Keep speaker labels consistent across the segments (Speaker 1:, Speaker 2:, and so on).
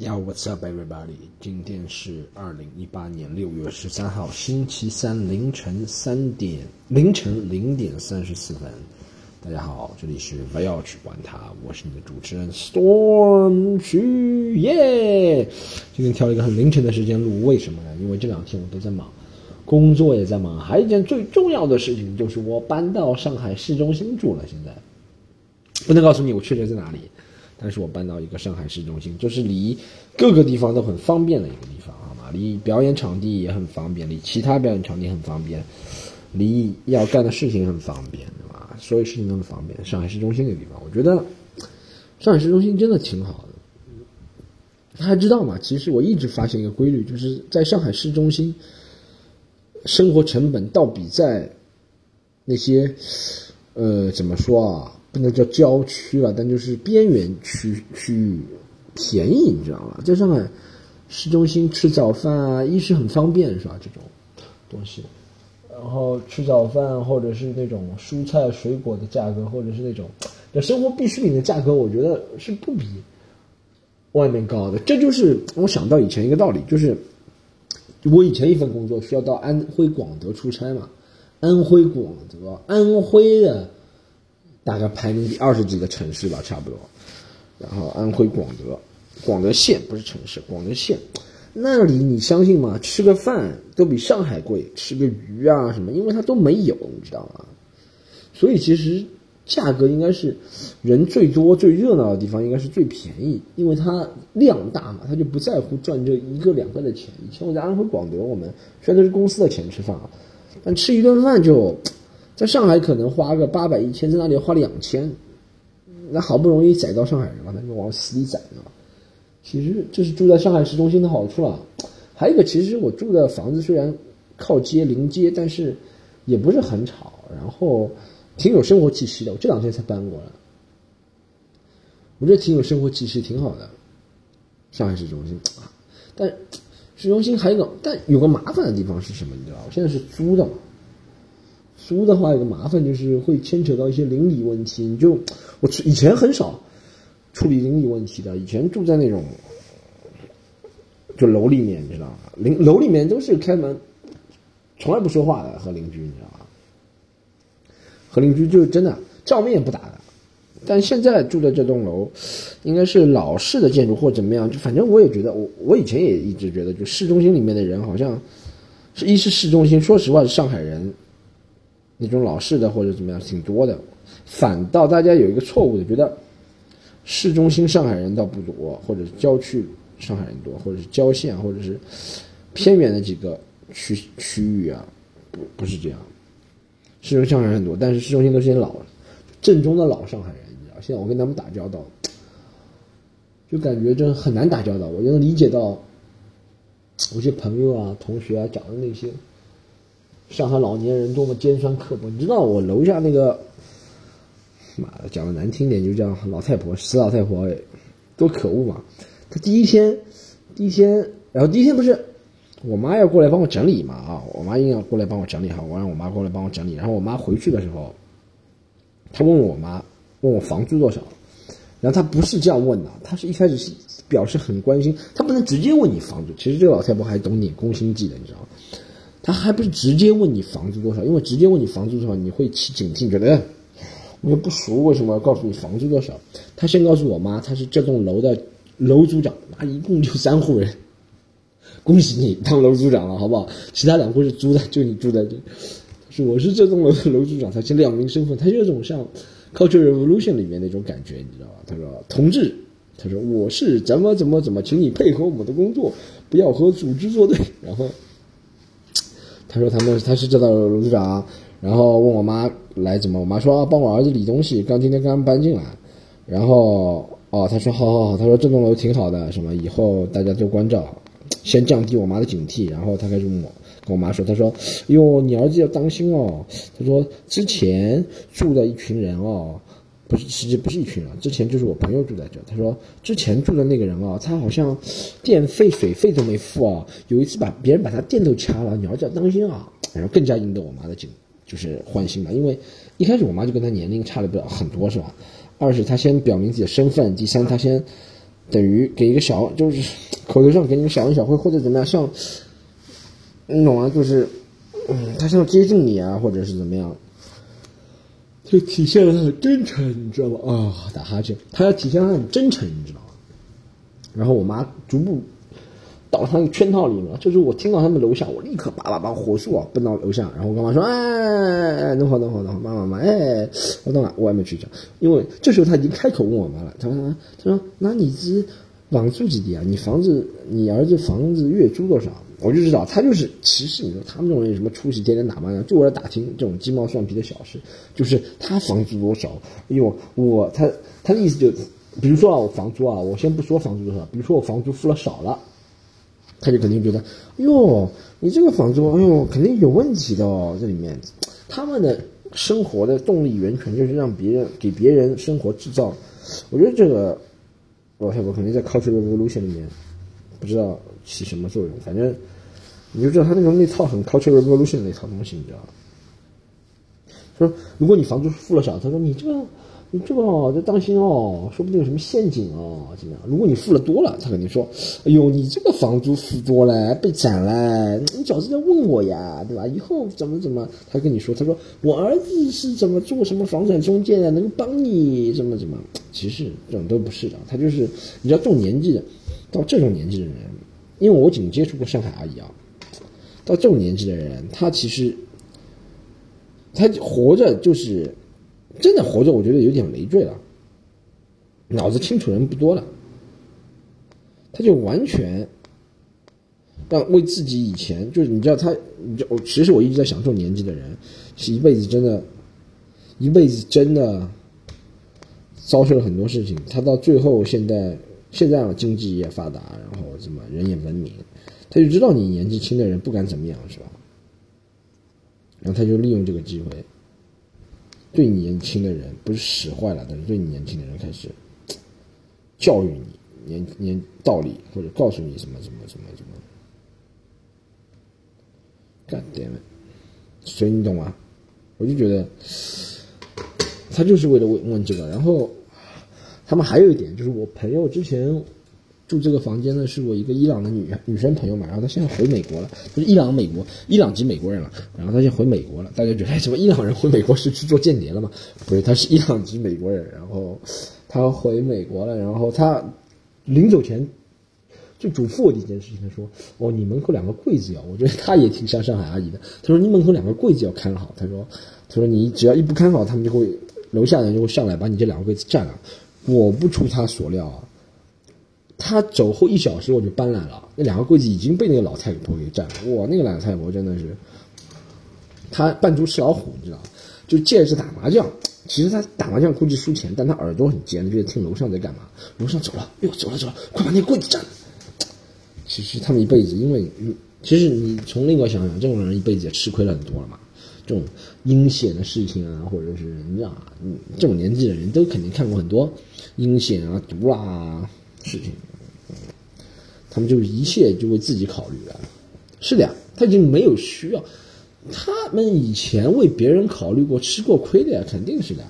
Speaker 1: Yo, what's up, everybody？今天是二零一八年六月十三号，星期三凌晨三点凌晨零点三十四分。大家好，这里是不要去管它，我是你的主持人 Storm 徐耶。今天挑了一个很凌晨的时间录，为什么呢？因为这两天我都在忙，工作也在忙，还有一件最重要的事情就是我搬到上海市中心住了。现在不能告诉你我确切在哪里。但是我搬到一个上海市中心，就是离各个地方都很方便的一个地方，好吗？离表演场地也很方便，离其他表演场地很方便，离要干的事情很方便，对吧？所有事情都很方便。上海市中心的地方，我觉得上海市中心真的挺好的。大家知道吗？其实我一直发现一个规律，就是在上海市中心，生活成本倒比在那些呃怎么说啊？不能叫郊区了，但就是边缘区区域便宜，你知道吗？在上海市中心吃早饭啊，一是很方便，是吧？这种东西，然后吃早饭或者是那种蔬菜水果的价格，或者是那种生活必需品的价格，我觉得是不比外面高的。这就是我想到以前一个道理，就是我以前一份工作需要到安徽广德出差嘛，安徽广德，安徽的。大概排名第二十几个城市吧，差不多。然后安徽广德，广德县不是城市，广德县那里你相信吗？吃个饭都比上海贵，吃个鱼啊什么，因为它都没有，你知道吗？所以其实价格应该是人最多、最热闹的地方，应该是最便宜，因为它量大嘛，它就不在乎赚这一个两个的钱。以前我在安徽广德，我们虽然都是公司的钱吃饭啊，但吃一顿饭就。在上海可能花个八百一千，在那里花两千，那好不容易宰到上海人嘛，那就往死里宰了。其实这是住在上海市中心的好处了。还有一个，其实我住的房子虽然靠街临街，但是也不是很吵，然后挺有生活气息的。我这两天才搬过来，我觉得挺有生活气息，挺好的。上海市中心，但市中心还有个，但有个麻烦的地方是什么？你知道我现在是租的嘛。租的话有个麻烦就是会牵扯到一些邻里问题，你就我以前很少处理邻里问题的，以前住在那种就楼里面，你知道吗？邻楼里面都是开门从来不说话的和邻居，你知道吗？和邻居就真的照面不打的。但现在住的这栋楼应该是老式的建筑或怎么样，就反正我也觉得，我我以前也一直觉得，就市中心里面的人好像是一是市中心，说实话是上海人。那种老式的或者怎么样挺多的，反倒大家有一个错误的，觉得市中心上海人倒不多，或者郊区上海人多，或者是郊县或者是偏远的几个区区域啊，不不是这样。市中心上海人很多，但是市中心都是些老正宗的老上海人，你知道？现在我跟他们打交道，就感觉真很难打交道。我就能理解到我些朋友啊、同学啊讲的那些。上海老年人多么尖酸刻薄，你知道我楼下那个，妈的，讲的难听点就叫老太婆，死老太婆，多可恶嘛！她第一天，第一天，然后第一天不是我妈要过来帮我整理嘛啊，我妈硬要过来帮我整理哈，我让我妈过来帮我整理，然后我妈回去的时候，她问我妈问我房租多少，然后她不是这样问的，她是一开始是表示很关心，她不能直接问你房租，其实这个老太婆还懂点攻心计的，你知道吗？他还不是直接问你房租多少，因为直接问你房租多少，你会起警惕，觉得我又不熟，为什么要告诉你房租多少？他先告诉我妈，他是这栋楼的楼组长，他一共就三户人，恭喜你当楼组长了，好不好？其他两户是租的，就你住在这。说我是这栋楼的楼组长，他先亮明身份，他有种像《Culture Revolution》里面那种感觉，你知道吧？他说：“同志，他说我是怎么怎么怎么，请你配合我们的工作，不要和组织作对。”然后。他说他们他是这的楼组长，然后问我妈来怎么，我妈说啊帮我儿子理东西，刚今天刚搬进来，然后哦他说好好好，他说这栋楼挺好的，什么以后大家多关照，先降低我妈的警惕，然后他开始问我跟我妈说，他说哟你儿子要当心哦，他说之前住的一群人哦。不是，实际不是一群人。之前就是我朋友住在这。他说，之前住的那个人啊，他好像电费、水费都没付啊。有一次把别人把他电都掐了，你儿子要当心啊。然后更加引得我妈的警，就是欢心嘛。因为一开始我妈就跟他年龄差了不了很多，是吧？二是他先表明自己的身份，第三他先等于给一个小就是口头上给你个小恩小惠或者怎么样，像你懂啊？就是嗯，他像接近你啊，或者是怎么样，就体现了他的真诚，你知道吗？啊，打哈欠，他要体现他很真诚，你知道吗？然后我妈逐步。倒上一个圈套里面，就是我听到他们楼下，我立刻叭叭叭火速啊奔到楼下，然后我干嘛说，哎，等会儿等会儿等会儿，妈妈妈，哎，我懂了，我外面去讲，因为这时候他已经开口问我妈了，他说他说那你是房租几低啊？你房子你儿子房子月租多少？我就知道他就是歧视你说他们这种人有什么出息，天天打麻将，就为了打听这种鸡毛蒜皮的小事，就是他房租多少？因为我他他的意思就，比如说啊，我房租啊，我先不说房租多少，比如说我房租付了少了。他就肯定觉得，哟，你这个房租，哎呦，肯定有问题的哦。这里面，他们的生活的动力源泉就是让别人给别人生活制造。我觉得这个老太婆肯定在 cultural revolution 里面不知道起什么作用。反正你就知道他那种那套很 culture revolution 那套东西，你知道。说如果你房租付了少，他说你这个。你这个哦，要当心哦，说不定有什么陷阱哦，怎么样？如果你付了多了，他肯定说：“哎呦，你这个房租付多了，被斩了，你早知道问我呀，对吧？以后怎么怎么？”他跟你说：“他说我儿子是怎么做什么房产中介的，能帮你怎么怎么？”其实这种都不是的，他就是你知道，这种年纪的，到这种年纪的人，因为我仅接触过上海阿姨啊，到这种年纪的人，他其实他活着就是。真的活着，我觉得有点累赘了。脑子清楚人不多了，他就完全让为自己以前就是你知道他，你就其实我一直在想，这种年纪的人是一辈子真的，一辈子真的遭受了很多事情。他到最后现在现在啊经济也发达，然后怎么人也文明，他就知道你年纪轻的人不敢怎么样，是吧？然后他就利用这个机会。对你年轻的人不是使坏了，但是对你年轻的人开始教育你年年道理，或者告诉你什么什么什么什么，干点了，所以你懂吗？我就觉得他就是为了问问这个，然后他们还有一点就是我朋友之前。住这个房间呢，是我一个伊朗的女女生朋友嘛，然后她现在回美国了，就是伊朗美国伊朗籍美国人了，然后她现在回美国了，大家觉得哎，怎么伊朗人回美国是去做间谍了吗？不是，她是伊朗籍美国人，然后她回美国了，然后她临走前就嘱咐我一件事情，他说：“哦，你门口两个柜子要，我觉得他也挺像上海阿姨的。他说你门口两个柜子要看好，他说他说你只要一不看好，他们就会楼下人就会上来把你这两个柜子占了。我不出他所料啊。”他走后一小时，我就搬来了。那两个柜子已经被那个老太婆给占了。哇，那个老太婆真的是，他扮猪吃老虎，你知道就借着打麻将。其实他打麻将估计输钱，但他耳朵很尖，就在听楼上在干嘛。楼上走了，哟，走了走了，快把那个柜子占了。其实他们一辈子，因为其实你从另外想想，这种人一辈子也吃亏了很多了嘛。这种阴险的事情啊，或者是你知道，这种年纪的人都肯定看过很多阴险啊、毒啊。事情，他们就一切就为自己考虑了。是的呀，他已经没有需要。他们以前为别人考虑过、吃过亏的呀，肯定是的。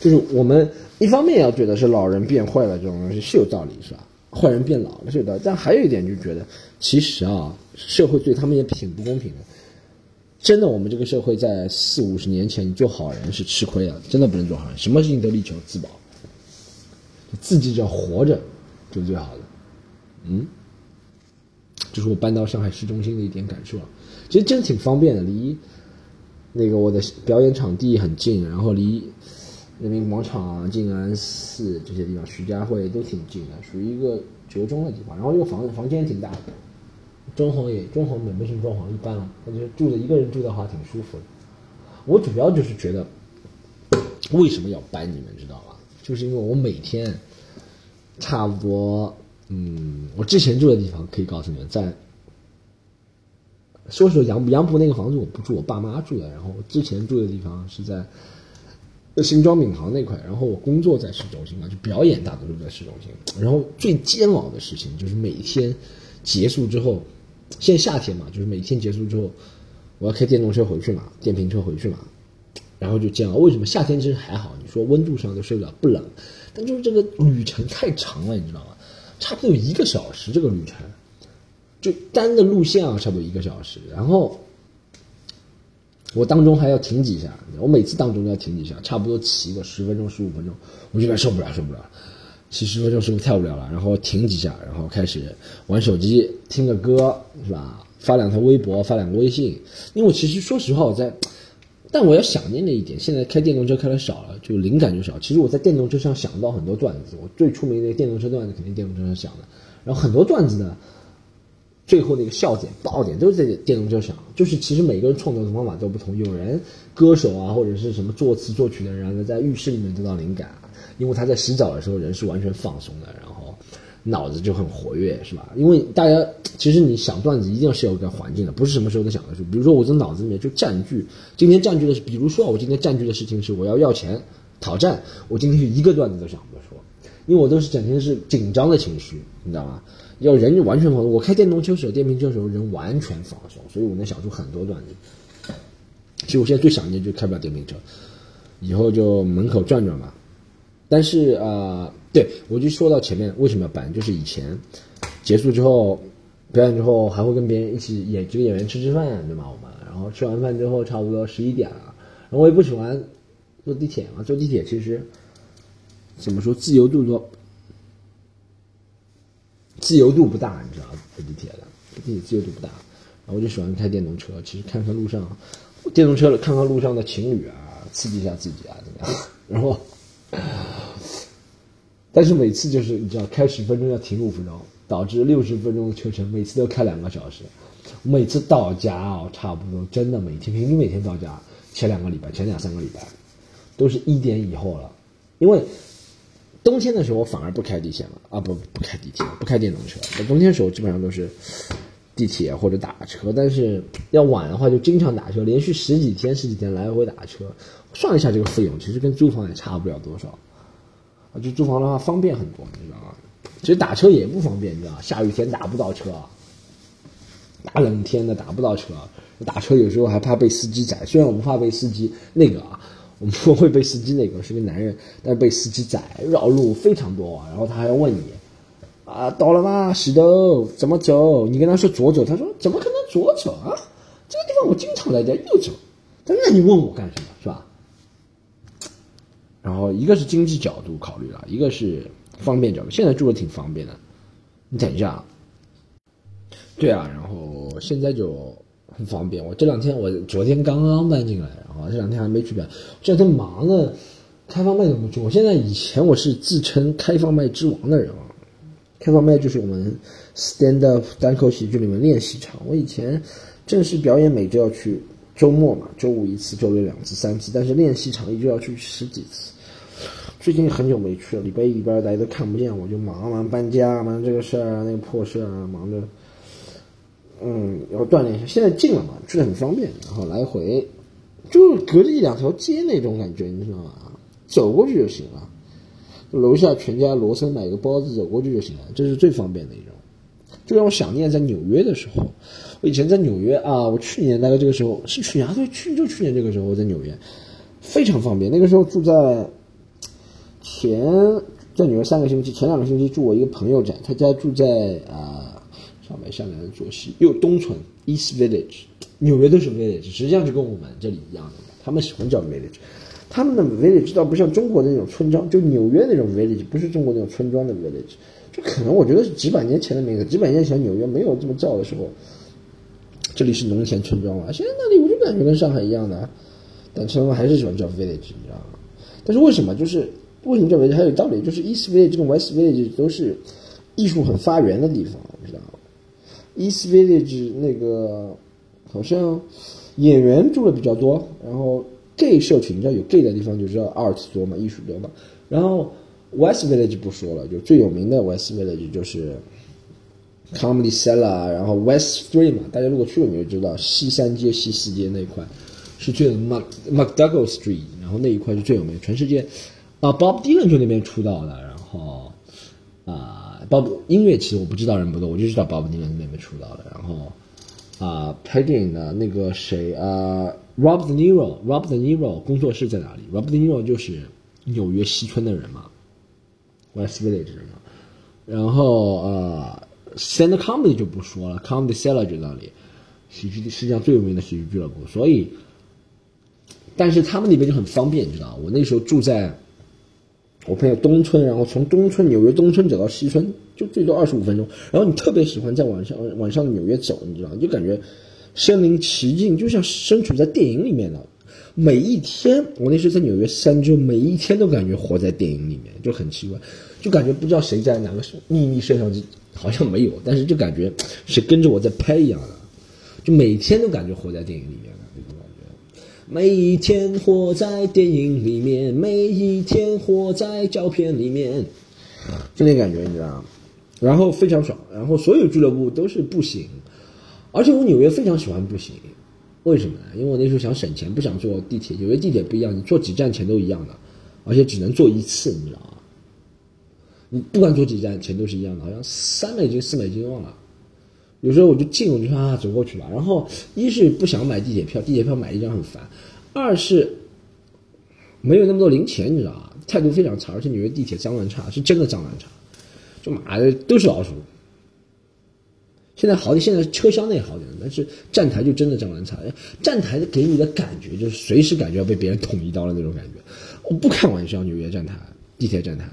Speaker 1: 就是我们一方面要觉得是老人变坏了这种东西是有道理，是吧？坏人变老了是有道理，但还有一点就觉得，其实啊，社会对他们也挺不公平的。真的，我们这个社会在四五十年前，你做好人是吃亏的，真的不能做好人，什么事情都力求自保。自己只要活着，就是最好的。嗯，这是我搬到上海市中心的一点感受。其实真挺方便的，离那个我的表演场地很近，然后离人民广场、静安寺这些地方、徐家汇都挺近的，属于一个折中的地方。然后这个房房间挺大的，装潢也装潢美不行，装潢一般了。感觉住的一个人住的话挺舒服的。我主要就是觉得，为什么要搬？你们知道吧？就是因为我每天，差不多，嗯，我之前住的地方可以告诉你们，在，说说杨杨浦那个房子我不住，我爸妈住的。然后之前住的地方是在新庄闵行那块，然后我工作在市中心嘛，就表演大多数在市中心。然后最煎熬的事情就是每天结束之后，现在夏天嘛，就是每天结束之后，我要开电动车回去嘛，电瓶车回去嘛。然后就这样。为什么夏天其实还好？你说温度上都受不了，不冷，但就是这个旅程太长了，你知道吗？差不多有一个小时，这个旅程，就单的路线啊，差不多一个小时。然后我当中还要停几下，我每次当中都要停几下，差不多骑个十分钟、十五分钟，我有点受不了，受不了。骑十分钟是不是太无聊了？然后停几下，然后开始玩手机，听个歌，是吧？发两条微博，发两个微信。因为其实说实话，我在，但我要想念的一点，现在开电动车开的少了，就灵感就少。其实我在电动车上想到很多段子，我最出名的电动车段子肯定电动车上想的。然后很多段子呢，最后那个笑点、爆点都是在电动车上。就是其实每个人创作的方法都不同，有人歌手啊，或者是什么作词作曲的人呢，在浴室里面得到灵感。因为他在洗澡的时候人是完全放松的，然后脑子就很活跃，是吧？因为大家其实你想段子一定是有个环境的，不是什么时候都想得出。比如说我这脑子里面就占据，今天占据的是，比如说我今天占据的事情是我要要钱讨债，我今天就一个段子都想不出，因为我都是整天是紧张的情绪，你知道吗？要人就完全放松。我开电动车时候、电瓶车时候人完全放松，所以我能想出很多段子。其实我现在最想念就开不了电瓶车，以后就门口转转吧。但是啊，对我就说到前面为什么要搬，就是以前结束之后表演之后还会跟别人一起演几个演员吃吃饭，对吗？我们然后吃完饭之后差不多十一点了，然后我也不喜欢坐地铁嘛，坐地铁其实怎么说自由度多，自由度不大，你知道坐地铁的地铁自由度不大，然后我就喜欢开电动车，其实看看路上电动车看看路上的情侣啊，刺激一下自己啊，怎么样？然后。但是每次就是你知道，开十分钟要停五分钟，导致六十分钟的车程，每次都开两个小时。每次到家哦，差不多真的每天平均每天到家，前两个礼拜、前两三个礼拜，都是一点以后了。因为冬天的时候我反而不开地铁了啊，不不开地铁，不开电动车。冬天的时候基本上都是地铁或者打车，但是要晚的话就经常打车，连续十几天、十几天来回打车。算一下这个费用，其实跟租房也差不了多少，啊，就租房的话方便很多，你知道吗？其实打车也不方便，你知道吗下雨天打不到车，大冷天的打不到车，打车有时候还怕被司机宰。虽然我不怕被司机那个啊，我们不 会被司机那个是个男人，但是被司机宰，绕路非常多，然后他还要问你，啊，到了吗？石头，怎么走？你跟他说左走，他说怎么可能左走啊？这个地方我经常来的，右走。他那你问我干什么，然后一个是经济角度考虑了，一个是方便角度。现在住的挺方便的，你等一下。对啊，然后现在就很方便。我这两天，我昨天刚刚搬进来，然后这两天还没去搬。这两天忙呢，开放麦怎么做？我现在以前我是自称开放麦之王的人啊。开放麦就是我们 stand up 单口喜剧里面练习场。我以前正式表演每周要去，周末嘛，周五一次，周六两次、三次，但是练习场一周要去十几次。最近很久没去了，礼拜一、礼拜二大家都看不见，我就忙忙搬家，忙这个事儿，那个破事儿，忙着，嗯，要锻炼一下。现在近了嘛，去的很方便，然后来回就隔着一两条街那种感觉，你知道吗？走过去就行了，楼下全家罗森买个包子走过去就行了，这是最方便的一种。就让我想念在纽约的时候，我以前在纽约啊，我去年大概这个时候是去年啊，对，去就去年这个时候我在纽约，非常方便。那个时候住在。前在纽约三个星期，前两个星期住我一个朋友家，他家住在啊上北下南左西右东村 East Village，纽约都是 village，实际上就跟我们这里一样的，他们喜欢叫 village，他们的 village 倒不像中国的那种村庄，就纽约那种 village，不是中国那种村庄的 village，就可能我觉得是几百年前的名字，几百年前纽约没有这么叫的时候，这里是农田村庄啊，现在那里我就感觉跟上海一样的，但他们还是喜欢叫 village，你知道吗？但是为什么就是？为什么叫为它有道理？就是 East Village 和 West Village 都是艺术很发源的地方，你知道吗？East Village 那个好像演员住的比较多，然后 Gay 社群，你知道有 Gay 的地方就知道 Art 多嘛，艺术多嘛。然后 West Village 不说了，就最有名的 West Village 就是 Comedy Cellar，然后 West Street 嘛，大家如果去了你就知道西三街、西四街那一块是最 Mac MacDougal Street，然后那一块是最有名，全世界。啊，Bob Dylan 就那边出道的，然后啊，Bob 音乐其实我不知道人不多，我就知道 Bob Dylan 那边出道的，然后啊，拍电影的那个谁啊 Rob De Niro，Rob De Niro 工作室在哪里？Rob De Niro 就是纽约西村的人嘛，West Village 人嘛。然后呃，Stand Comedy 就不说了，Comedy Cellar 就那里，喜剧世界上最有名的喜剧俱乐部。所以，但是他们那边就很方便，你知道，我那时候住在我朋友东村，然后从东村纽约东村走到西村就最多二十五分钟。然后你特别喜欢在晚上晚上纽约走，你知道，就感觉。身临其境，就像身处在电影里面的。每一天，我那时候在纽约三周，每一天都感觉活在电影里面，就很奇怪，就感觉不知道谁在哪个秘密摄像机，好像没有，但是就感觉是跟着我在拍一样的，就每天都感觉活在电影里面。每一天活在电影里面，每一天活在照片里面，就那感觉，你知道吗？然后非常爽，然后所有俱乐部都是步行。而且我纽约非常喜欢步行，为什么呢？因为我那时候想省钱，不想坐地铁。纽约地铁不一样，你坐几站钱都一样的，而且只能坐一次，你知道吗？你不管坐几站钱都是一样的，好像三美金、四美金忘了。有时候我就进，我就说啊，走过去吧。然后一是不想买地铁票，地铁票买一张很烦；二是没有那么多零钱，你知道吧？态度非常差，而且纽约地铁脏乱差，是真的脏乱差，就妈的都是老鼠。现在好点，现在车厢内好点，但是站台就真的脏乱差。站台给你的感觉就是随时感觉要被别人捅一刀的那种感觉。我不开玩笑，纽约站台、地铁站台，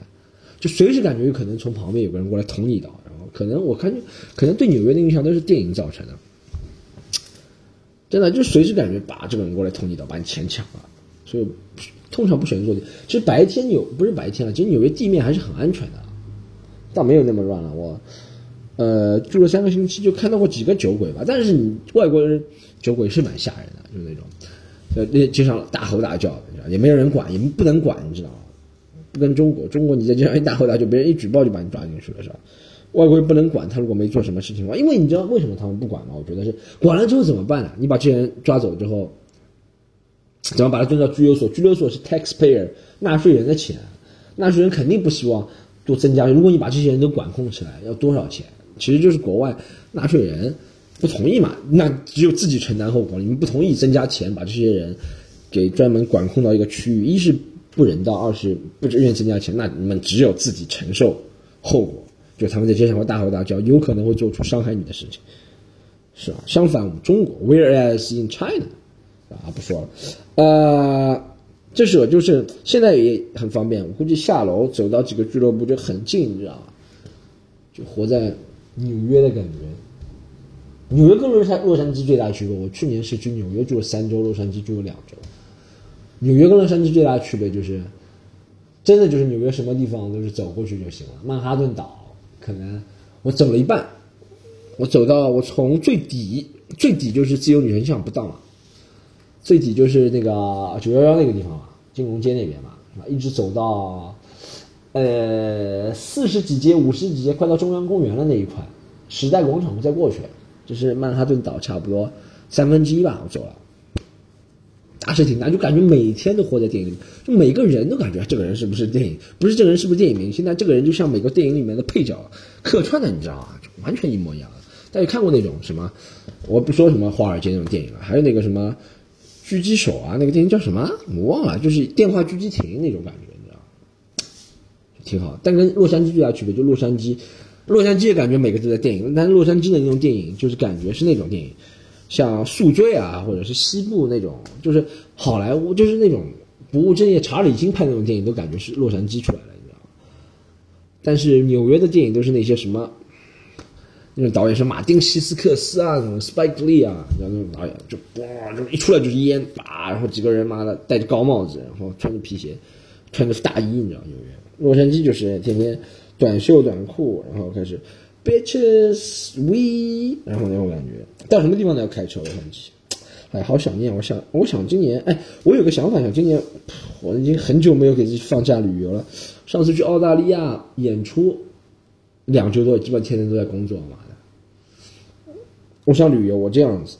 Speaker 1: 就随时感觉有可能从旁边有个人过来捅你一刀。可能我看，可能对纽约的印象都是电影造成的。真的就随时感觉把这个人过来捅你一刀，把你钱抢了。所以通常不选择坐地。其实白天纽不是白天了，其实纽约地面还是很安全的，倒没有那么乱了。我。呃，住了三个星期就看到过几个酒鬼吧，但是你外国人酒鬼是蛮吓人的，就是那种，呃，那街上大吼大叫，也没有人管，也不能管，你知道吗？不跟中国，中国你在街上一大吼大叫，别人一举报就把你抓进去了，是吧？外国人不能管他，如果没做什么事情的话，因为你知道为什么他们不管吗？我觉得是管了之后怎么办呢？你把这些人抓走之后，怎么把他蹲到拘留所？拘留所是 taxpayer 纳税人的钱，纳税人肯定不希望多增加。如果你把这些人都管控起来，要多少钱？其实就是国外纳税人不同意嘛，那只有自己承担后果。你们不同意增加钱，把这些人给专门管控到一个区域，一是不人道，二是不愿意增加钱，那你们只有自己承受后果。就他们在街上会大吼大叫，有可能会做出伤害你的事情，是吧？相反，我们中国，Whereas in China，啊，不说了，呃，这是就是现在也很方便，我估计下楼走到几个俱乐部就很近，你知道吗？就活在。纽约的感觉，纽约跟洛杉洛杉矶最大区别，我去年是去纽约住了三周，洛杉矶住了两周。纽约跟洛杉矶最大区别就是，真的就是纽约什么地方都是走过去就行了。曼哈顿岛可能我走了一半，我走到我从最底最底就是自由女神像不到嘛，最底就是那个九幺幺那个地方嘛，金融街那边嘛，一直走到。呃，四十几街、五十几街，快到中央公园了那一块，时代广场再过去，就是曼哈顿岛差不多三分之一吧。我走了，大是挺大，就感觉每天都活在电影里，就每个人都感觉这个人是不是电影，不是这个人是不是电影明星？但这个人就像每个电影里面的配角客串的，你知道吗？就完全一模一样的。大家看过那种什么？我不说什么华尔街那种电影了，还有那个什么狙击手啊，那个电影叫什么？我忘了，就是电话狙击艇那种感觉。你知道吗挺好，但跟洛杉矶最大区别就洛杉矶，洛杉矶也感觉每个都在电影，但是洛杉矶的那种电影就是感觉是那种电影，像《宿醉》啊，或者是西部那种，就是好莱坞，就是那种不务正业、查理金拍那种电影，都感觉是洛杉矶出来的，你知道吗？但是纽约的电影都是那些什么，那种导演是马丁·西斯克斯啊，什么 Spike Lee 啊，然后那种导演就哇，就一出来就是烟，叭，然后几个人妈的戴着高帽子，然后穿着皮鞋，穿着大衣，你知道纽约。洛杉矶就是天天短袖短裤，然后开始 bitches we，然后那种感觉，到什么地方都要开车。洛杉矶，哎，好想念！我想，我想今年，哎，我有个想法，想今年，我已经很久没有给自己放假旅游了。上次去澳大利亚演出，两周多，基本天天都在工作，妈的！我想旅游，我这样子，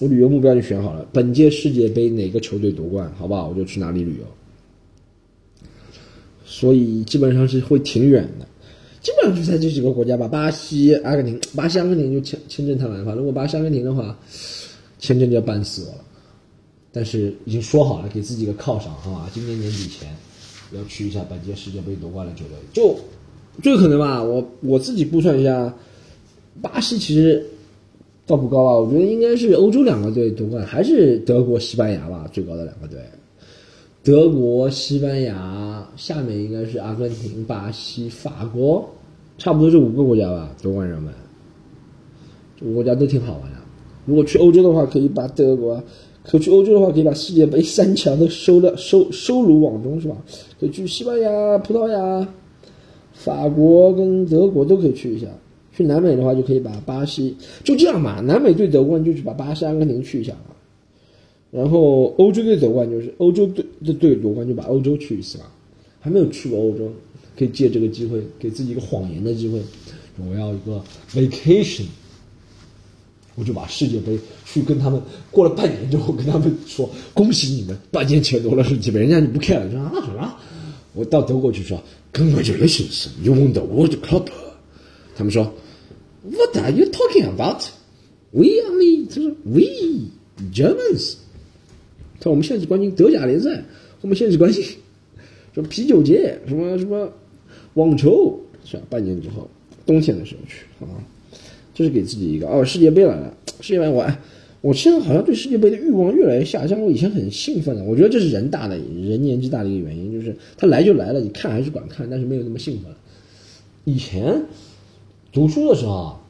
Speaker 1: 我旅游目标就选好了，本届世界杯哪个球队夺冠，好不好？我就去哪里旅游。所以基本上是会挺远的，基本上就在这几个国家吧，巴西、阿根廷，巴西、阿根廷就签签证太麻烦，如果巴西、阿根廷的话，签证就要办死我了。但是已经说好了，给自己一个犒赏，好吧？今年年底前要去一下本届世界杯夺冠的球队，就最可能吧。我我自己估算一下，巴西其实倒不高啊，我觉得应该是欧洲两个队夺冠，还是德国、西班牙吧，最高的两个队。德国、西班牙，下面应该是阿根廷、巴西、法国，差不多这五个国家吧，夺冠热门。这五个国家都挺好玩的。如果去欧洲的话，可以把德国；可去欧洲的话，可以把世界杯三强都收了收收入网中，是吧？可以去西班牙、葡萄牙、法国跟德国都可以去一下。去南美的话，就可以把巴西就这样吧。南美对夺冠就去把巴西、阿根廷去一下吧。然后欧洲对夺冠就是欧洲对的队夺冠就把欧洲去一次吧，还没有去过欧洲，可以借这个机会给自己一个谎言的机会，我要一个 vacation，我就把世界杯去跟他们过了半年之后跟他们说恭喜你们半年前夺了世界杯，人家就不 care 了，说啊什么？我到德国去说 congratulations you won the world cup，他们说 what are you talking about？We only 他说 we Germans。他说：“我们现在是关心德甲联赛，我们现在是关心什么啤酒节，什么什么网球，是吧？半年之后，冬天的时候去，好吧？这是给自己一个哦，世界杯来了，世界杯我哎，我现在好像对世界杯的欲望越来越下降。我以前很兴奋的，我觉得这是人大的人年纪大的一个原因，就是他来就来了，你看还是管看，但是没有那么兴奋。以前读书的时候啊。”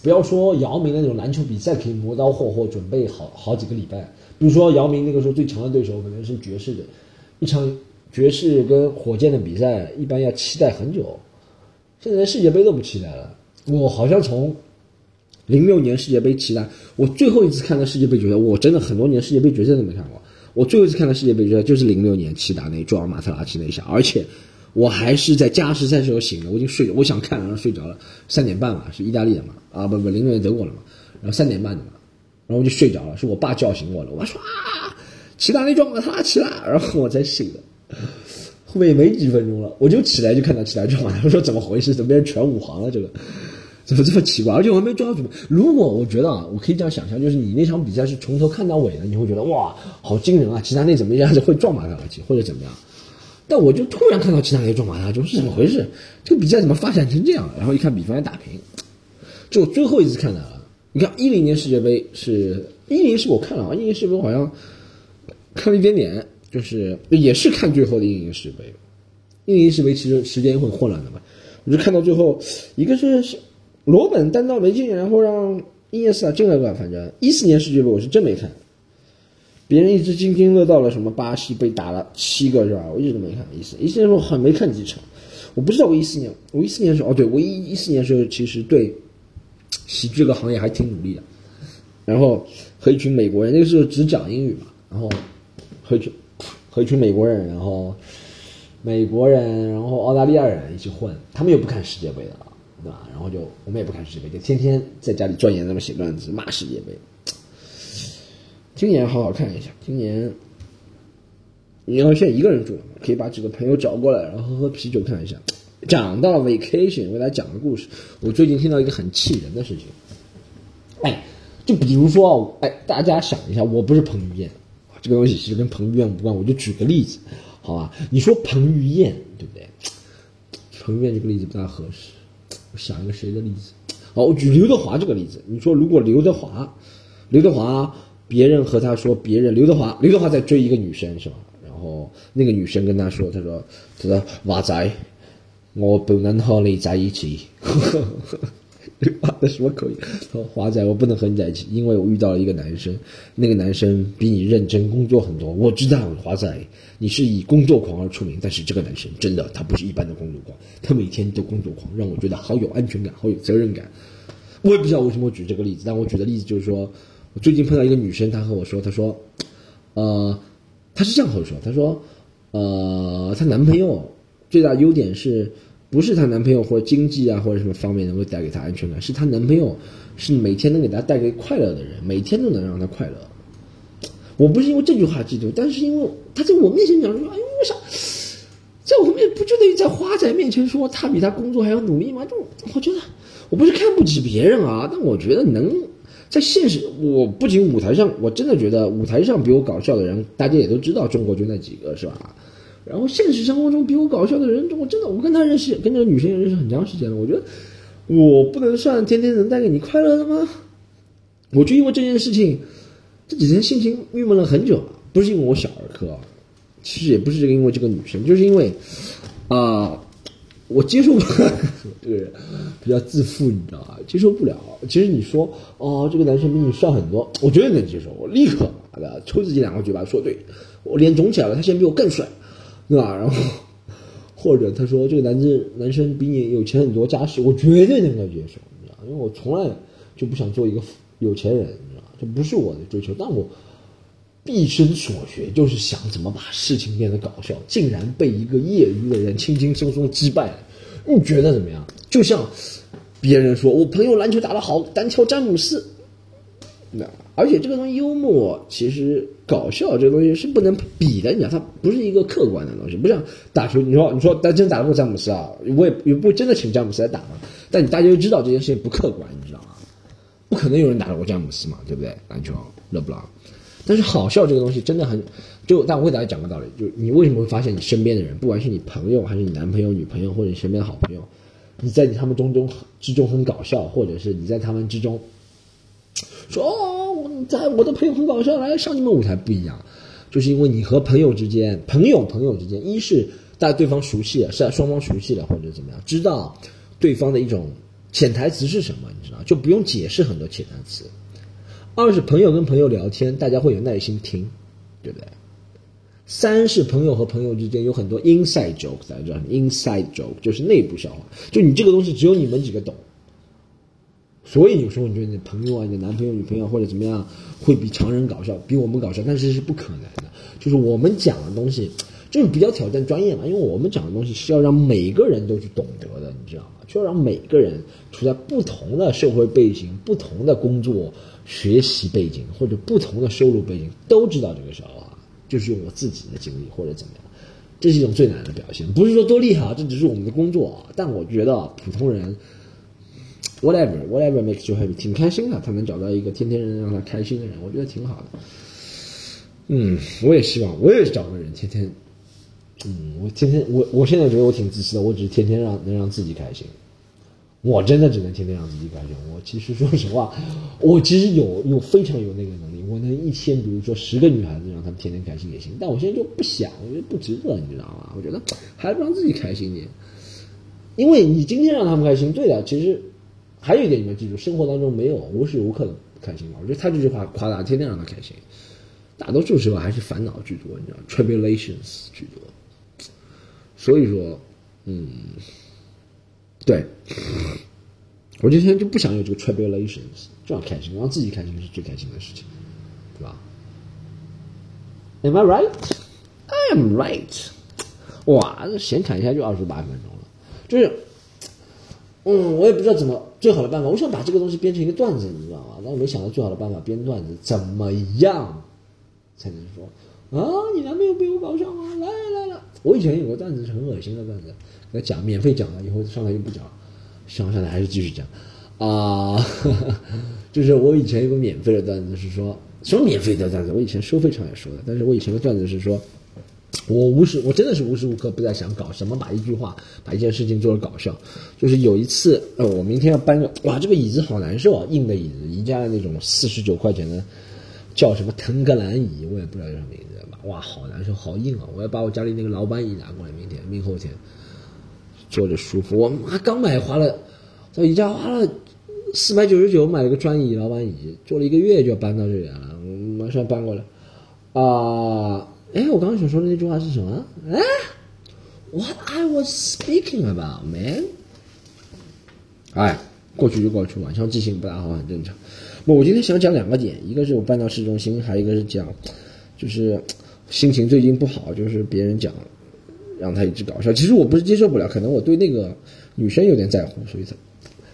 Speaker 1: 不要说姚明那种篮球比赛可以磨刀霍霍准备好好几个礼拜，比如说姚明那个时候最强的对手可能是爵士的，一场爵士跟火箭的比赛一般要期待很久，现在连世界杯都不期待了。我好像从零六年世界杯期待，我最后一次看的世界杯决赛，我真的很多年世界杯决赛都没看过。我最后一次看的世界杯决赛就是零六年齐达内撞马特拉齐那一下，而且。我还是在加时赛时候醒的，我已经睡，我想看，然后睡着了。三点半嘛，是意大利的嘛？啊，不不，零六年德国的嘛。然后三点半的嘛，然后我就睡着了，是我爸叫醒我了。我说啊，齐达内撞马特拉齐了，然后我才醒的。后面也没几分钟了，我就起来就看到齐达内撞了。我说怎么回事？怎么变成全武行了？这个怎么这么奇怪？而且我还没抓准备。如果我觉得啊，我可以这样想象，就是你那场比赛是从头看到尾的，你会觉得哇，好惊人啊！齐达内怎么一下子会撞马特拉齐，或者怎么样？但我就突然看到其他人撞马他，就是怎么回事？这个比赛怎么发展成这样？然后一看比分还打平，就最后一次看到了。你看一零年世界杯是一零是我看了啊，一零世界杯好像看了一点点，就是也是看最后的一零世界杯。一零世界杯其实时间也很混乱的嘛，我就看到最后一个是罗本单刀没进，然后让伊涅斯塔进了个，反正一四年世界杯我是真没看。别人一直津津乐道了什么巴西被打了七个是吧？我一直都没看一四一四年时候很没看几场，我不知道我一四年我一四年的时候哦对我一一四年的时候其实对喜剧这个行业还挺努力的，然后和一群美国人那个时候只讲英语嘛，然后和一群和一群美国人，然后美国人然后澳大利亚人一起混，他们又不看世界杯的，对吧？然后就我们也不看世界杯，就天天在家里钻研那么写段子骂世界杯。今年好好看一下。今年，你要现在一个人住嘛，可以把几个朋友找过来，然后喝喝啤酒看一下。讲到 vacation，为大家讲个故事。我最近听到一个很气人的事情。哎，就比如说，哎，大家想一下，我不是彭于晏，这个东西其实跟彭于晏无关。我就举个例子，好吧？你说彭于晏，对不对？彭于晏这个例子不大合适。我想一个谁的例子？好，我举刘德华这个例子。你说如果刘德华，刘德华。别人和他说，别人刘德华，刘德华在追一个女生是吧？然后那个女生跟他说，他说，他说华仔，我不能和你在一起。呵呵呵那什么口音？说华仔，我不能和你在一起，因为我遇到了一个男生，那个男生比你认真工作很多。我知道华仔，你是以工作狂而出名，但是这个男生真的他不是一般的工作狂，他每天都工作狂，让我觉得好有安全感，好有责任感。我也不知道为什么我举这个例子，但我举的例子就是说。我最近碰到一个女生，她和我说：“她说，呃，她是这样和我说，她说，呃，她男朋友最大优点是不是她男朋友或者经济啊或者什么方面能够带给她安全感？是她男朋友是每天能给她带给快乐的人，每天都能让她快乐。我不是因为这句话嫉妒，但是因为她在我面前讲说，哎呦，为啥在我面不就等于在花仔面前说她比她工作还要努力吗？就我觉得我不是看不起别人啊，但我觉得能。在现实，我不仅舞台上，我真的觉得舞台上比我搞笑的人，大家也都知道，中国就那几个，是吧？然后现实生活中比我搞笑的人，我真的，我跟他认识，跟这个女生也认识很长时间了。我觉得我不能算天天能带给你快乐的吗？我就因为这件事情，这几天心情郁闷了很久。不是因为我小儿科，其实也不是因为这个女生，就是因为啊，我接受不了 这个人比较自负，你知道吧？接受不了。其实你说哦，这个男生比你帅很多，我绝对能接受，我立刻妈的抽自己两个嘴巴说对，我脸肿起来了，他现在比我更帅。对吧？然后，或者他说这个男生男生比你有钱很多，家世我绝对能够接受，你知道因为我从来就不想做一个有钱人，你知道这不是我的追求。但我毕生所学就是想怎么把事情变得搞笑，竟然被一个业余的人轻轻松松击败了。你觉得怎么样？就像别人说我朋友篮球打得好，单挑詹姆斯。那而且这个东西幽默，其实搞笑这个东西是不能比的，你知道，它不是一个客观的东西，不像打球，你说你说，但真打得过詹姆斯啊，我也也不真的请詹姆斯来打嘛。但你大家就知道这件事情不客观，你知道吗？不可能有人打得过詹姆斯嘛，对不对？篮球勒布朗。但是好笑这个东西真的很，就但我给大家讲个道理，就你为什么会发现你身边的人，不管是你朋友还是你男朋友、女朋友，或者你身边的好朋友，你在他们中中之中很搞笑，或者是你在他们之中。说哦，在我的朋友很搞笑，来上你们舞台不一样，就是因为你和朋友之间，朋友朋友之间，一是大家对方熟悉了，是在双方熟悉了，或者怎么样，知道对方的一种潜台词是什么，你知道，就不用解释很多潜台词。二是朋友跟朋友聊天，大家会有耐心听，对不对？三是朋友和朋友之间有很多 inside joke，大家知道 inside joke 就是内部笑话，就你这个东西只有你们几个懂。所以有时候你觉得你的朋友啊、你的男朋友、女朋友或者怎么样，会比常人搞笑，比我们搞笑，但是是不可能的。就是我们讲的东西，就是比较挑战专业嘛，因为我们讲的东西是要让每个人都去懂得的，你知道吗？就要让每个人处在不同的社会背景、不同的工作、学习背景或者不同的收入背景都知道这个笑话，就是用我自己的经历或者怎么样，这是一种最难的表现。不是说多厉害啊，这只是我们的工作啊。但我觉得普通人。Whatever, whatever makes you happy，挺开心的。他能找到一个天天能让他开心的人，我觉得挺好的。嗯，我也希望，我也找个人天天，嗯，我天天，我我现在觉得我挺自私的，我只是天天让能让自己开心。我真的只能天天让自己开心。我其实说实话，我其实有有非常有那个能力，我能一天，比如说十个女孩子让她们天天开心也行。但我现在就不想，我觉得不值得，你知道吗？我觉得还是让自己开心点。因为你今天让他们开心，对的，其实。还有一点你要记住，生活当中没有无时无刻的开心嘛。我觉得他这句话夸大，天天让他开心，大多数时候还是烦恼居多，你知道，tribulations 居多。所以说，嗯，对，我今天就不想有这个 tribulations，就要开心，让自己开心是最开心的事情，对吧？Am I right? I am right. 哇，这闲侃一下就二十八分钟了，就是。嗯，我也不知道怎么最好的办法。我想把这个东西编成一个段子，你知道吗？但我没想到最好的办法编段子怎么样才能说啊？你男朋友比我搞笑吗？来来来，我以前有个段子是很恶心的段子，给他讲，免费讲了，以后上来就不讲了，上上来还是继续讲啊。就是我以前有个免费的段子是说，什么免费的段子？我以前收费场也说的，但是我以前的段子是说。我无时，我真的是无时无刻不在想搞什么，把一句话，把一件事情做的搞笑。就是有一次，呃，我明天要搬个，哇，这个椅子好难受啊，硬的椅子，宜家的那种四十九块钱的，叫什么腾格兰椅，我也不知道叫什么名字，哇，好难受，好硬啊！我要把我家里那个老板椅拿过来，明天、明后天坐着舒服。我妈刚买，花了在宜家花了四百九十九买了个专椅老板椅，坐了一个月就要搬到这里来了，马上搬过来啊。哎，我刚刚想说的那句话是什么？哎，What I was speaking about, man？哎，过去就过去，晚上记性不大好，很正常。我今天想讲两个点，一个是我搬到市中心，还有一个是讲，就是心情最近不好，就是别人讲让他一直搞笑。其实我不是接受不了，可能我对那个女生有点在乎，所以才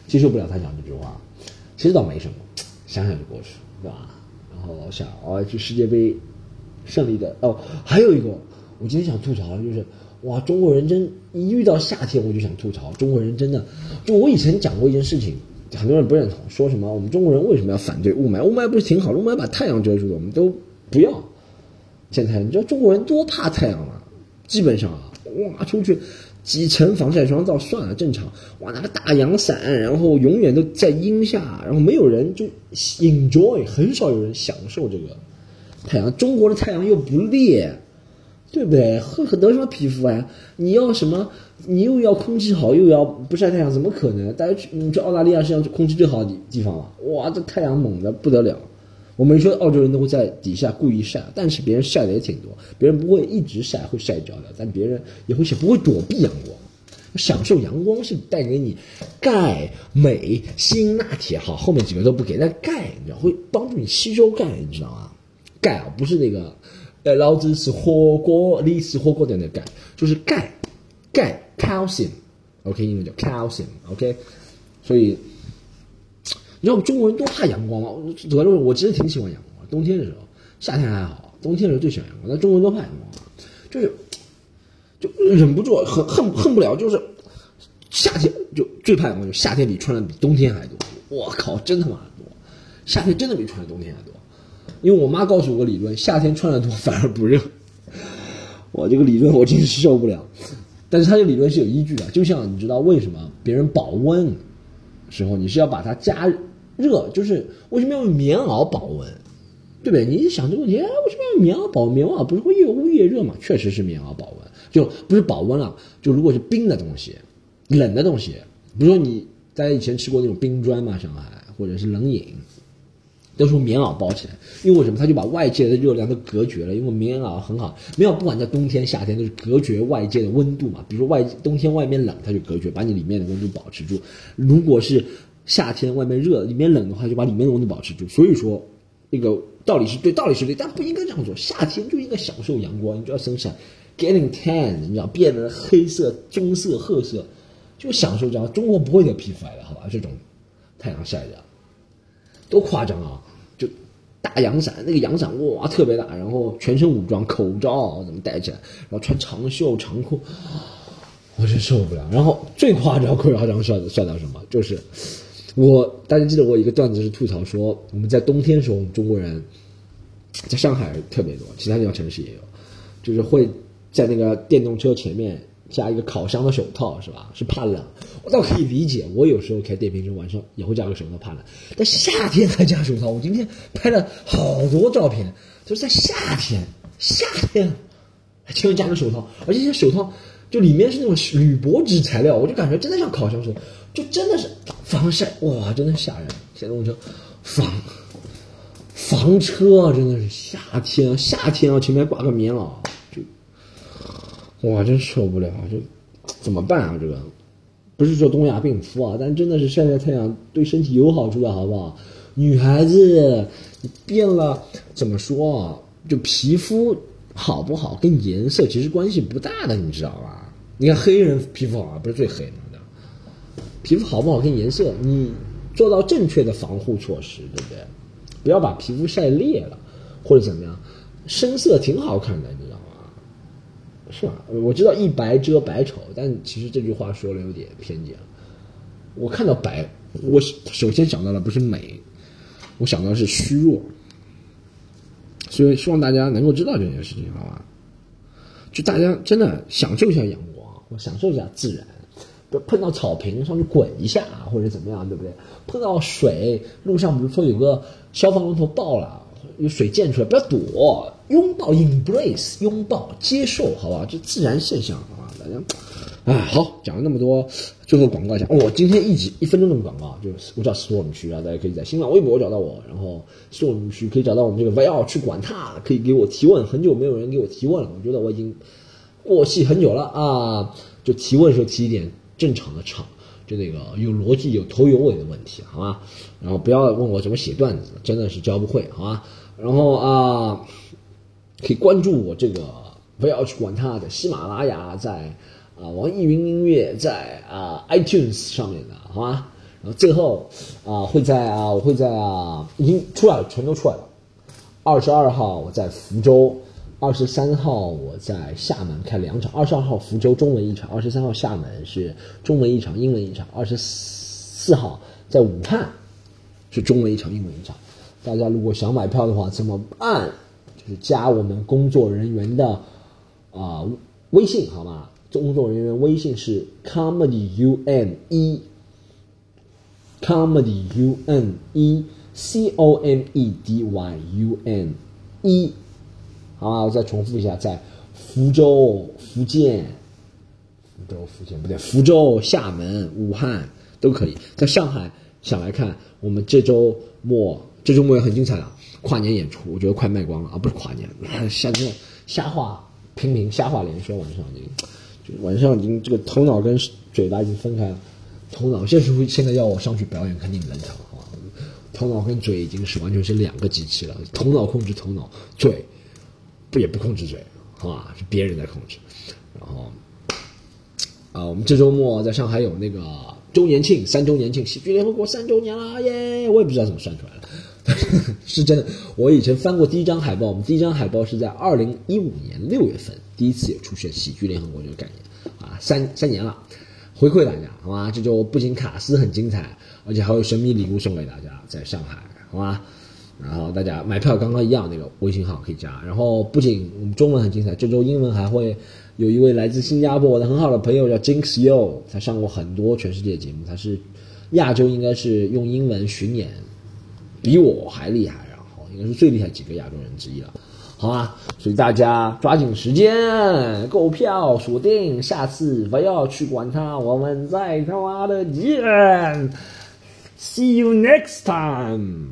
Speaker 1: 接受不了他讲这句话。其实倒没什么，想想就过去，对吧？然后想哦，去世界杯。胜利的哦，还有一个，我今天想吐槽的就是，哇，中国人真一遇到夏天我就想吐槽，中国人真的，就我以前讲过一件事情，很多人不认同，说什么我们中国人为什么要反对雾霾？雾霾不是挺好的？雾霾把太阳遮住了，我们都不要见太阳。你知道中国人多怕太阳吗？基本上啊，哇，出去几层防晒霜照算了，正常。哇，拿个大阳伞，然后永远都在阴下，然后没有人就 enjoy，很少有人享受这个太阳。中国的太阳又不烈。对不对？呵呵，得什么皮肤啊？你要什么？你又要空气好，又要不晒太阳，怎么可能？大家去，你去澳大利亚是空气最好的地方了。哇，这太阳猛的不得了。我没说澳洲人都会在底下故意晒，但是别人晒的也挺多。别人不会一直晒，会晒焦的，但别人也会不会躲避阳光，享受阳光是带给你钙、镁、锌、钠、铁。好，后面几个都不给，但钙你知道会帮助你吸收钙，你知道吗？钙啊，不是那个。呃，老子是火锅你吃火锅的那个钙，就是钙，钙 calcium，OK，英文叫 calcium，OK，所以你知道我们中国人多怕阳光吗？主要是我其实挺喜欢阳光，冬天的时候，夏天还好，冬天的时候最喜欢阳光。但中国人多怕阳光，就是就忍不住恨恨恨不了，就是夏天就最怕阳光，就夏天比穿的比冬天还多。我靠，真他妈多，夏天真的比穿的冬天还多。因为我妈告诉我理论，夏天穿的多反而不热。我这个理论我真是受不了。但是它这个理论是有依据的，就像你知道为什么别人保温时候你是要把它加热，就是为什么要用棉袄保温，对不对？你一想这个问题，哎，为什么要用棉袄保？棉袄不是会越捂越热嘛？确实是棉袄保温，就不是保温了。就如果是冰的东西、冷的东西，比如说你大家以前吃过那种冰砖嘛，上海或者是冷饮。都是用棉袄包起来，因为什么？它就把外界的热量都隔绝了。因为棉袄很好，棉袄不管在冬天、夏天都是隔绝外界的温度嘛。比如说外冬天外面冷，它就隔绝，把你里面的温度保持住。如果是夏天外面热，里面冷的话，就把里面的温度保持住。所以说，那个道理是对，道理是对，但不应该这样做。夏天就应该享受阳光，你就要生产 getting tan，你知道变得黑色、棕色、褐色，就享受这样。中国不会有皮肤癌的，好吧？这种太阳晒的。多夸张啊！就大阳伞，那个阳伞哇特别大，然后全身武装，口罩怎么戴起来，然后穿长袖长裤，我真受不了。然后最夸张、最夸张帅的帅到什么？就是我大家记得我一个段子是吐槽说，我们在冬天时候，我们中国人在上海特别多，其他地方城市也有，就是会在那个电动车前面。加一个烤箱的手套是吧？是怕冷，我倒可以理解。我有时候开电瓶车，晚上也会加个手套怕冷。但夏天还加手套，我今天拍了好多照片，就是在夏天，夏天还竟然加个手套，而且这手套就里面是那种铝箔纸材料，我就感觉真的像烤箱手，就真的是防晒哇，真的吓人。电动车防房车真的是夏天，夏天啊，前面挂个棉袄。哇，真受不了！这怎么办啊？这个不是说东亚病夫啊，但真的是晒晒太阳对身体有好处的，好不好？女孩子变了，怎么说啊？就皮肤好不好跟颜色其实关系不大的，你知道吧？你看黑人皮肤好啊，不是最黑吗？皮肤好不好跟颜色，你做到正确的防护措施，对不对？不要把皮肤晒裂了，或者怎么样，深色挺好看的，是吧？我知道一白遮百丑，但其实这句话说的有点偏见。我看到白，我首先想到的不是美，我想到的是虚弱。所以希望大家能够知道这件事情，好吧？就大家真的享受一下阳光，或享受一下自然。不碰到草坪上去滚一下，或者怎么样，对不对？碰到水，路上比如说有个消防龙头爆了。有水溅出来，不要躲，拥抱，embrace，拥抱，接受，好吧，这自然现象，好吧，大家，哎，好，讲了那么多，最后广告一下，我今天一集一分钟的广告，就是我叫 storm 区啊，大家可以在新浪微博找到我，然后 storm 区可以找到我们这个 VR 去管他，可以给我提问，很久没有人给我提问了，我觉得我已经过气很久了啊，就提问时候提一点正常的场。就那个有逻辑、有头有尾的问题，好吧？然后不要问我怎么写段子，真的是教不会，好吧？然后啊，可以关注我这个，不要去管它的喜马拉雅，在啊网易云音乐，在啊 iTunes 上面的，好吧？然后最后啊会在啊我会在啊已经出来了，全都出来了。二十二号我在福州。二十三号我在厦门开两场，二十二号福州中文一场，二十三号厦门是中文一场，英文一场。二十四号在武汉是中文一场，英文一场。大家如果想买票的话，怎么办？就是加我们工作人员的啊微信，好吗？工作人员微信是 comedy u n e comedy u n e c o m e d y u n e，好吗？我再重复一下，在福州、福建、福州、福建不对，福州、厦门、武汉都可以。在上海想来看，我们这周末这周末也很精彩啊！跨年演出，我觉得快卖光了啊！不是跨年，瞎这瞎话平民瞎话连说，晚上已经，就晚上已经这个头脑跟嘴巴已经分开了。头脑现是现在要我上去表演，肯定冷场，好吧？头脑跟嘴已经是完全是两个机器了。头脑控制头脑，嘴不也不控制嘴，好吧？是别人在控制。然后啊，我们这周末在上海有那个周年庆，三周年庆，喜剧联合国三周年了耶！我也不知道怎么算出来的，是真的。我以前翻过第一张海报，我们第一张海报是在二零一五年六月份第一次有出现喜剧联合国这个概念啊，三三年了。回馈大家，好吗？这周不仅卡斯很精彩，而且还有神秘礼物送给大家，在上海，好吗？然后大家买票刚刚一样，那个微信号可以加。然后不仅我们中文很精彩，这周英文还会有一位来自新加坡我的很好的朋友叫 Jinx Yo，他上过很多全世界节目，他是亚洲应该是用英文巡演比我还厉害，然后应该是最厉害几个亚洲人之一了。好吧，所以大家抓紧时间购票锁定，下次不要去管他，我们再他妈的见，See you next time。